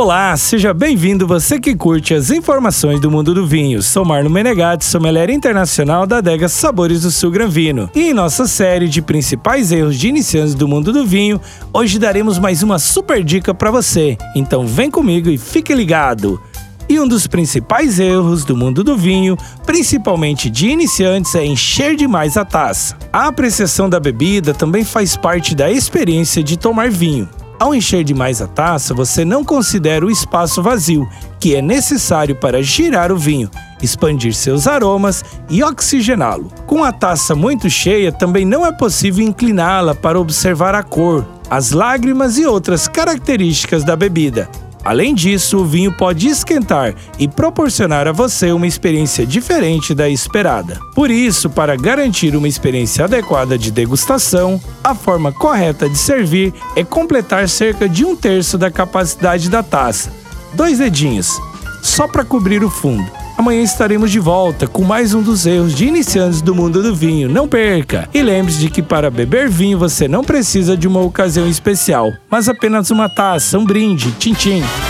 Olá, seja bem-vindo você que curte as informações do mundo do vinho. Sou Marno Menegatti, sommelier internacional da adega Sabores do Sul Granvino. E em nossa série de principais erros de iniciantes do mundo do vinho, hoje daremos mais uma super dica para você. Então vem comigo e fique ligado. E um dos principais erros do mundo do vinho, principalmente de iniciantes, é encher demais a taça. A apreciação da bebida também faz parte da experiência de tomar vinho. Ao encher demais a taça, você não considera o espaço vazio, que é necessário para girar o vinho, expandir seus aromas e oxigená-lo. Com a taça muito cheia, também não é possível incliná-la para observar a cor, as lágrimas e outras características da bebida. Além disso, o vinho pode esquentar e proporcionar a você uma experiência diferente da esperada. Por isso, para garantir uma experiência adequada de degustação, a forma correta de servir é completar cerca de um terço da capacidade da taça, dois dedinhos, só para cobrir o fundo. Amanhã estaremos de volta com mais um dos erros de iniciantes do mundo do vinho. Não perca! E lembre-se de que para beber vinho você não precisa de uma ocasião especial, mas apenas uma taça, um brinde, tchim-tchim. O